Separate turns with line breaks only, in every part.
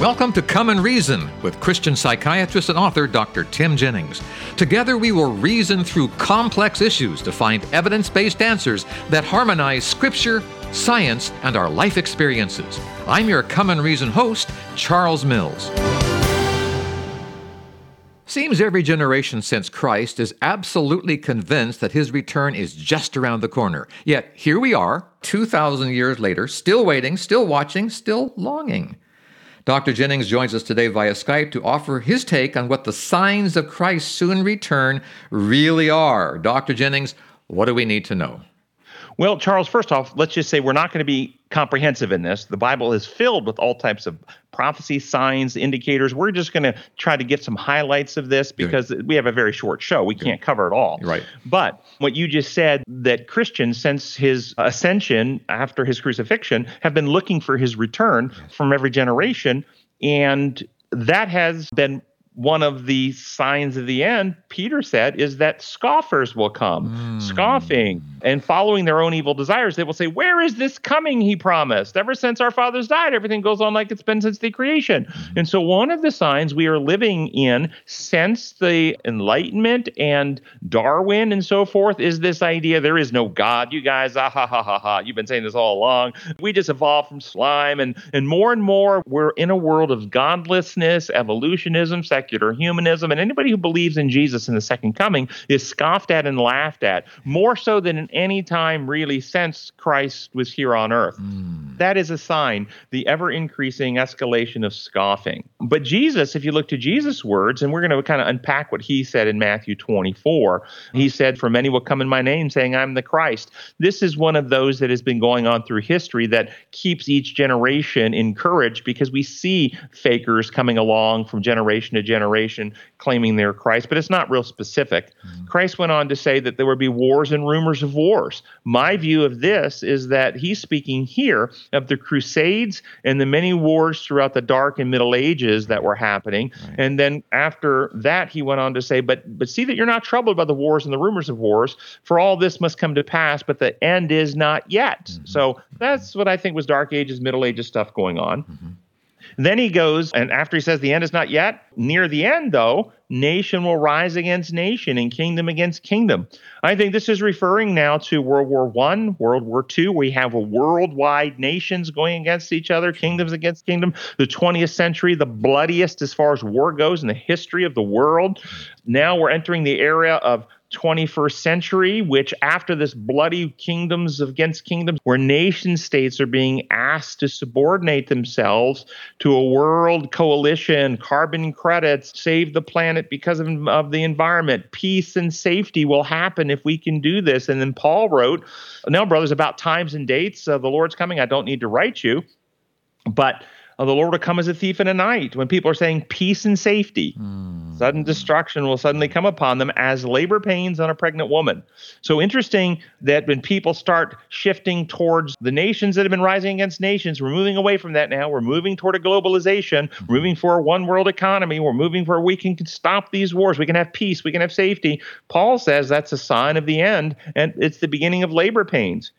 Welcome to Come and Reason with Christian psychiatrist and author Dr. Tim Jennings. Together, we will reason through complex issues to find evidence based answers that harmonize Scripture, science, and our life experiences. I'm your Come and Reason host, Charles Mills. Seems every generation since Christ is absolutely convinced that his return is just around the corner. Yet here we are, 2,000 years later, still waiting, still watching, still longing. Dr. Jennings joins us today via Skype to offer his take on what the signs of Christ's soon return really are. Dr. Jennings, what do we need to know?
Well, Charles, first off, let's just say we're not going to be comprehensive in this. The Bible is filled with all types of prophecy, signs, indicators. We're just going to try to get some highlights of this because Good. we have a very short show. We Good. can't cover it all.
Right.
But what you just said that Christians, since his ascension after his crucifixion, have been looking for his return from every generation. And that has been one of the signs of the end, Peter said, is that scoffers will come, mm. scoffing and following their own evil desires. They will say, Where is this coming? He promised. Ever since our fathers died, everything goes on like it's been since the creation. Mm. And so, one of the signs we are living in since the Enlightenment and Darwin and so forth is this idea there is no God. You guys, ah, ha, ha, ha, ha. You've been saying this all along. We just evolved from slime. And, and more and more, we're in a world of godlessness, evolutionism, secular humanism, and anybody who believes in Jesus in the second coming is scoffed at and laughed at, more so than in any time really since Christ was here on earth. Mm. That is a sign, the ever increasing escalation of scoffing. But Jesus, if you look to Jesus' words, and we're going to kind of unpack what he said in Matthew 24, he said, For many will come in my name saying, I'm the Christ. This is one of those that has been going on through history that keeps each generation encouraged because we see fakers coming along from generation to generation generation claiming they're Christ, but it's not real specific. Mm-hmm. Christ went on to say that there would be wars and rumors of wars. My view of this is that he's speaking here of the Crusades and the many wars throughout the Dark and Middle Ages that were happening. Right. And then after that, he went on to say, but but see that you're not troubled by the wars and the rumors of wars, for all this must come to pass, but the end is not yet. Mm-hmm. So that's what I think was Dark Ages, Middle Ages stuff going on. Mm-hmm. Then he goes, and after he says the end is not yet, near the end, though, nation will rise against nation and kingdom against kingdom. I think this is referring now to World War One, World War Two. We have a worldwide nations going against each other, kingdoms against kingdom. The 20th century, the bloodiest as far as war goes in the history of the world. Now we're entering the era of 21st century, which after this bloody kingdoms against kingdoms, where nation states are being asked to subordinate themselves to a world coalition, carbon credits, save the planet because of, of the environment, peace and safety will happen if we can do this. And then Paul wrote, Now, brothers, about times and dates, the Lord's coming. I don't need to write you. But the Lord will come as a thief in a night. When people are saying peace and safety, mm. Sudden destruction will suddenly come upon them as labor pains on a pregnant woman. So interesting that when people start shifting towards the nations that have been rising against nations, we're moving away from that now. We're moving toward a globalization, mm-hmm. moving for a one world economy. We're moving where we can stop these wars. We can have peace. We can have safety. Paul says that's a sign of the end, and it's the beginning of labor pains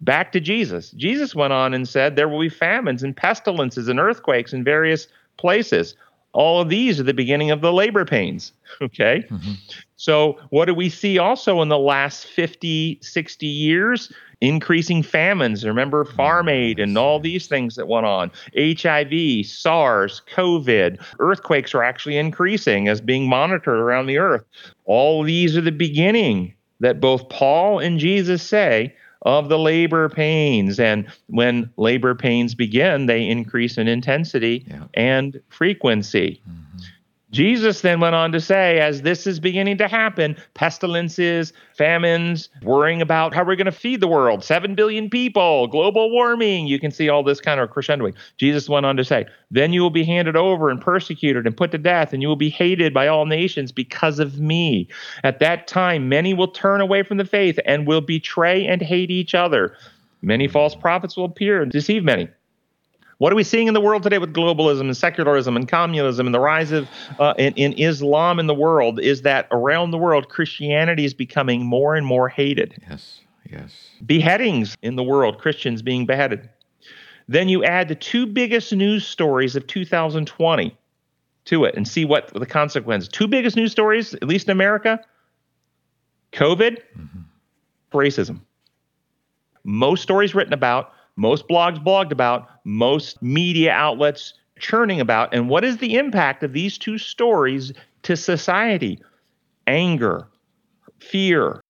back to Jesus. Jesus went on and said, There will be famines and pestilences and earthquakes in various places. All of these are the beginning of the labor pains. Okay. Mm-hmm. So, what do we see also in the last 50, 60 years? Increasing famines. Remember Farm Aid and all these things that went on. HIV, SARS, COVID. Earthquakes are actually increasing as being monitored around the earth. All these are the beginning that both Paul and Jesus say of the labor pains. And when labor pains begin, they increase in intensity yeah. and frequency. Mm-hmm. Jesus then went on to say, as this is beginning to happen, pestilences, famines, worrying about how we're going to feed the world, 7 billion people, global warming, you can see all this kind of crescendoing. Jesus went on to say, then you will be handed over and persecuted and put to death, and you will be hated by all nations because of me. At that time, many will turn away from the faith and will betray and hate each other. Many false prophets will appear and deceive many. What are we seeing in the world today with globalism and secularism and communism and the rise of uh, in, in Islam in the world? Is that around the world Christianity is becoming more and more hated?
Yes, yes.
Beheadings in the world, Christians being beheaded. Then you add the two biggest news stories of 2020 to it and see what the consequences. Two biggest news stories, at least in America COVID, mm-hmm. racism. Most stories written about, most blogs blogged about, most media outlets churning about. And what is the impact of these two stories to society? Anger, fear,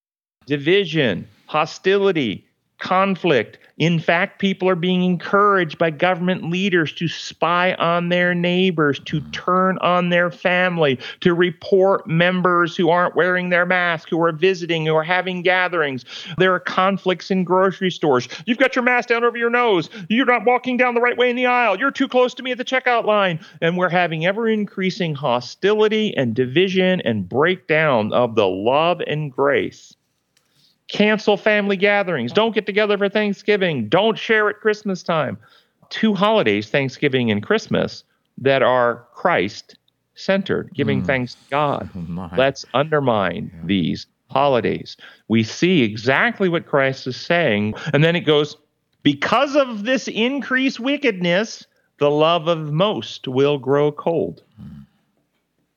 division, hostility, conflict, in fact, people are being encouraged by government leaders to spy on their neighbors, to turn on their family, to report members who aren't wearing their mask, who are visiting, who are having gatherings. There are conflicts in grocery stores. You've got your mask down over your nose. You're not walking down the right way in the aisle. You're too close to me at the checkout line. And we're having ever increasing hostility and division and breakdown of the love and grace cancel family gatherings, don't get together for Thanksgiving, don't share at Christmas time. Two holidays, Thanksgiving and Christmas, that are Christ centered, giving mm. thanks to God. My. Let's undermine yeah. these holidays. We see exactly what Christ is saying. And then it goes, because of this increased wickedness, the love of most will grow cold. Mm.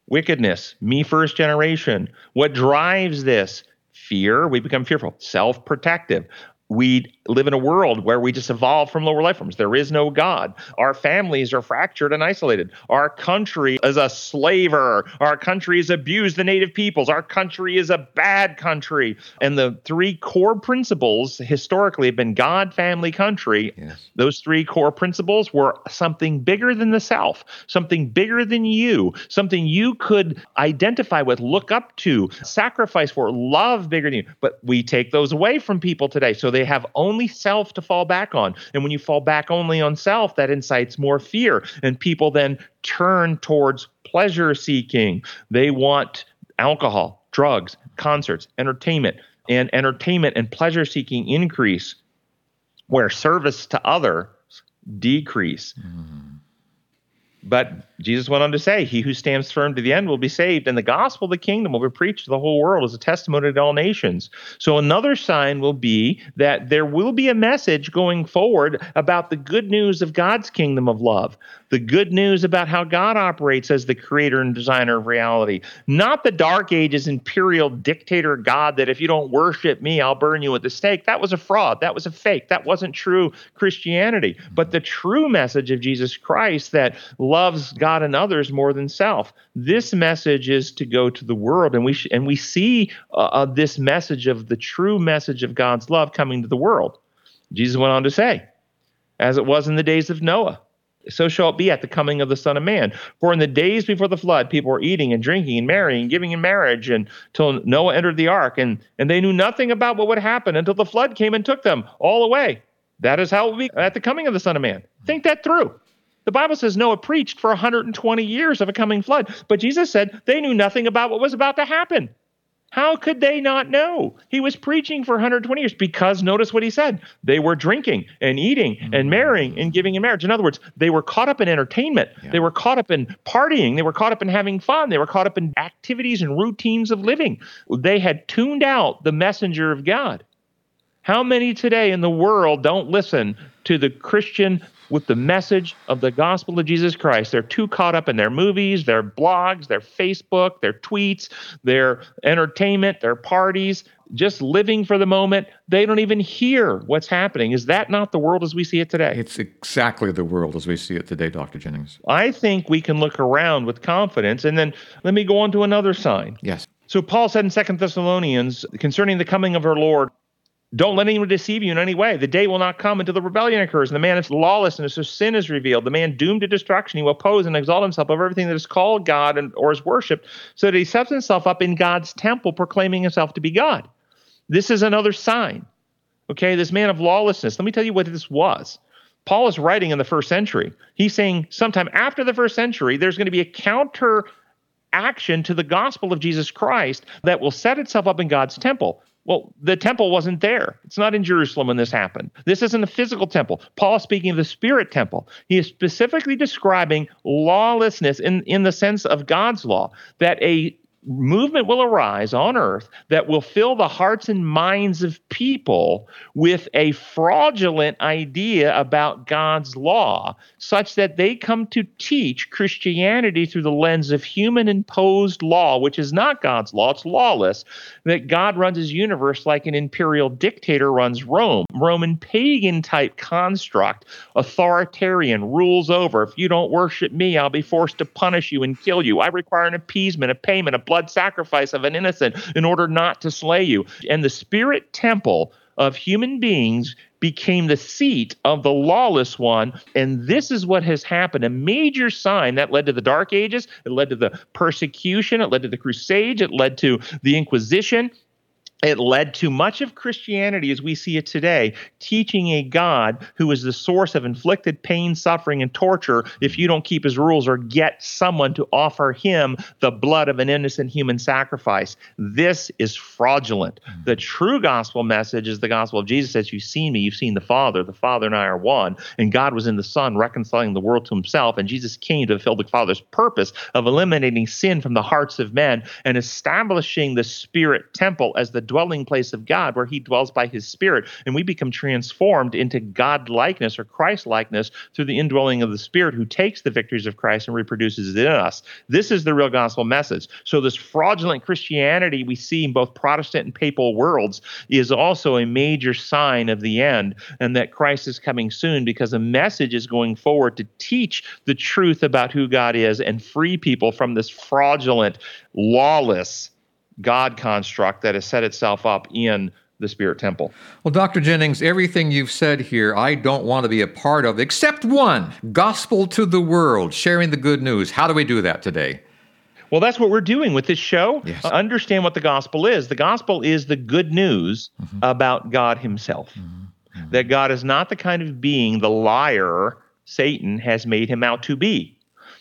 Wickedness, me first generation. What drives this? Fear, we become fearful, self protective. We live in a world where we just evolve from lower life forms. There is no God. Our families are fractured and isolated. Our country is a slaver. Our country has abused the native peoples. Our country is a bad country. And the three core principles historically have been God, family, country. Yes. Those three core principles were something bigger than the self, something bigger than you, something you could identify with, look up to, sacrifice for, love bigger than you. But we take those away from people today. So they have only only self to fall back on. And when you fall back only on self, that incites more fear. And people then turn towards pleasure seeking. They want alcohol, drugs, concerts, entertainment. And entertainment and pleasure seeking increase where service to others decrease. Mm. But Jesus went on to say, He who stands firm to the end will be saved, and the gospel of the kingdom will be preached to the whole world as a testimony to all nations. So, another sign will be that there will be a message going forward about the good news of God's kingdom of love, the good news about how God operates as the creator and designer of reality, not the dark ages imperial dictator God that if you don't worship me, I'll burn you at the stake. That was a fraud. That was a fake. That wasn't true Christianity. But the true message of Jesus Christ that loves God and others more than self. This message is to go to the world, and we sh- and we see uh, uh, this message of the true message of God's love coming to the world. Jesus went on to say, as it was in the days of Noah so shall it be at the coming of the Son of Man. For in the days before the flood, people were eating and drinking and marrying giving in marriage until Noah entered the ark, and, and they knew nothing about what would happen until the flood came and took them all away. That is how it will be at the coming of the Son of Man. Think that through. The Bible says Noah preached for 120 years of a coming flood, but Jesus said they knew nothing about what was about to happen. How could they not know? He was preaching for 120 years because notice what he said. They were drinking and eating and mm-hmm. marrying and giving in marriage. In other words, they were caught up in entertainment. Yeah. They were caught up in partying. They were caught up in having fun. They were caught up in activities and routines of living. They had tuned out the messenger of God. How many today in the world don't listen to the Christian with the message of the gospel of Jesus Christ. They're too caught up in their movies, their blogs, their Facebook, their tweets, their entertainment, their parties, just living for the moment. They don't even hear what's happening. Is that not the world as we see it today?
It's exactly the world as we see it today, Dr. Jennings.
I think we can look around with confidence. And then let me go on to another sign.
Yes.
So Paul said in Second Thessalonians concerning the coming of our Lord, don't let anyone deceive you in any way. The day will not come until the rebellion occurs, and the man is lawlessness, so sin is revealed. The man doomed to destruction, he will oppose and exalt himself over everything that is called God and, or is worshipped, so that he sets himself up in God's temple, proclaiming himself to be God. This is another sign. Okay, this man of lawlessness. Let me tell you what this was. Paul is writing in the first century. He's saying sometime after the first century, there's going to be a counter action to the gospel of Jesus Christ that will set itself up in God's temple. Well, the temple wasn't there. It's not in Jerusalem when this happened. This isn't a physical temple. Paul is speaking of the spirit temple. He is specifically describing lawlessness in, in the sense of God's law, that a movement will arise on earth that will fill the hearts and minds of people with a fraudulent idea about God's law, such that they come to teach Christianity through the lens of human imposed law, which is not God's law, it's lawless, that God runs his universe like an imperial dictator runs Rome, Roman pagan type construct, authoritarian, rules over. If you don't worship me, I'll be forced to punish you and kill you. I require an appeasement, a payment, a blood sacrifice of an innocent in order not to slay you. And the spirit temple of human beings became the seat of the lawless one. And this is what has happened a major sign that led to the Dark Ages, it led to the persecution, it led to the Crusades, it led to the Inquisition, it led to much of Christianity as we see it today, teaching a God who is the source of inflicted pain, suffering, and torture if you don't keep his rules or get someone to offer him the blood of an innocent human sacrifice. This is fraudulent. The true gospel message is the gospel of Jesus says, You've seen me, you've seen the Father. The Father and I are one. And God was in the Son, reconciling the world to himself. And Jesus came to fulfill the Father's purpose of eliminating sin from the hearts of men and establishing the Spirit temple as the dwelling place of God where he dwells by his spirit and we become transformed into God likeness or Christ likeness through the indwelling of the spirit who takes the victories of Christ and reproduces it in us. This is the real gospel message. So this fraudulent Christianity we see in both Protestant and papal worlds is also a major sign of the end and that Christ is coming soon because a message is going forward to teach the truth about who God is and free people from this fraudulent, lawless God construct that has set itself up in the Spirit Temple.
Well, Dr. Jennings, everything you've said here, I don't want to be a part of, except one gospel to the world, sharing the good news. How do we do that today?
Well, that's what we're doing with this show. Yes. Uh, understand what the gospel is. The gospel is the good news mm-hmm. about God Himself. Mm-hmm. Mm-hmm. That God is not the kind of being the liar Satan has made him out to be.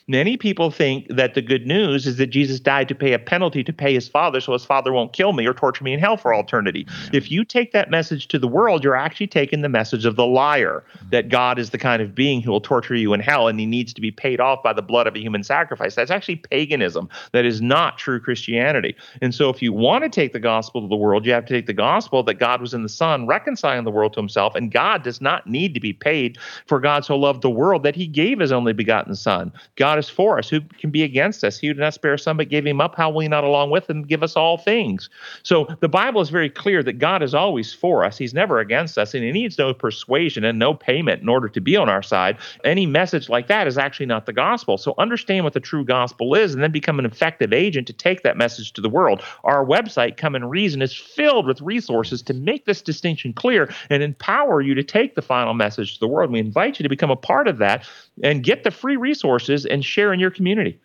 Many people think that the good news is that Jesus died to pay a penalty to pay his father so his father won't kill me or torture me in hell for eternity. If you take that message to the world, you're actually taking the message of the liar mm-hmm. that God is the kind of being who will torture you in hell and he needs to be paid off by the blood of a human sacrifice. That's actually paganism. That is not true Christianity. And so if you want to take the gospel to the world, you have to take the gospel that God was in the Son, reconciling the world to himself, and God does not need to be paid for God so loved the world that he gave his only begotten Son. God God is for us. Who can be against us? He did not spare some, but gave him up. How will he not along with him give us all things? So the Bible is very clear that God is always for us. He's never against us, and he needs no persuasion and no payment in order to be on our side. Any message like that is actually not the gospel. So understand what the true gospel is and then become an effective agent to take that message to the world. Our website, Come and Reason, is filled with resources to make this distinction clear and empower you to take the final message to the world. We invite you to become a part of that and get the free resources and share in your community.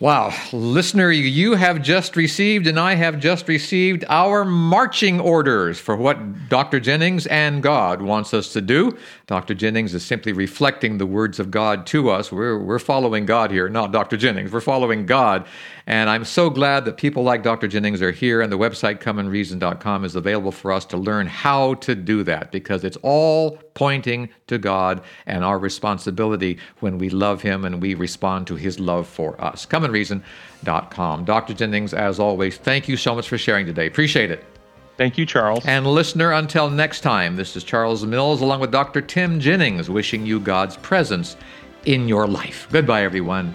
Wow, listener, you have just received, and I have just received our marching orders for what Dr. Jennings and God wants us to do. Dr. Jennings is simply reflecting the words of God to us. We're, we're following God here, not Dr. Jennings. We're following God. And I'm so glad that people like Dr. Jennings are here, and the website comeandreason.com is available for us to learn how to do that because it's all pointing to God and our responsibility when we love Him and we respond to His love for us. Comeandreason.com. Dr. Jennings, as always, thank you so much for sharing today. Appreciate it.
Thank you, Charles.
And listener, until next time, this is Charles Mills along with Dr. Tim Jennings wishing you God's presence in your life. Goodbye, everyone.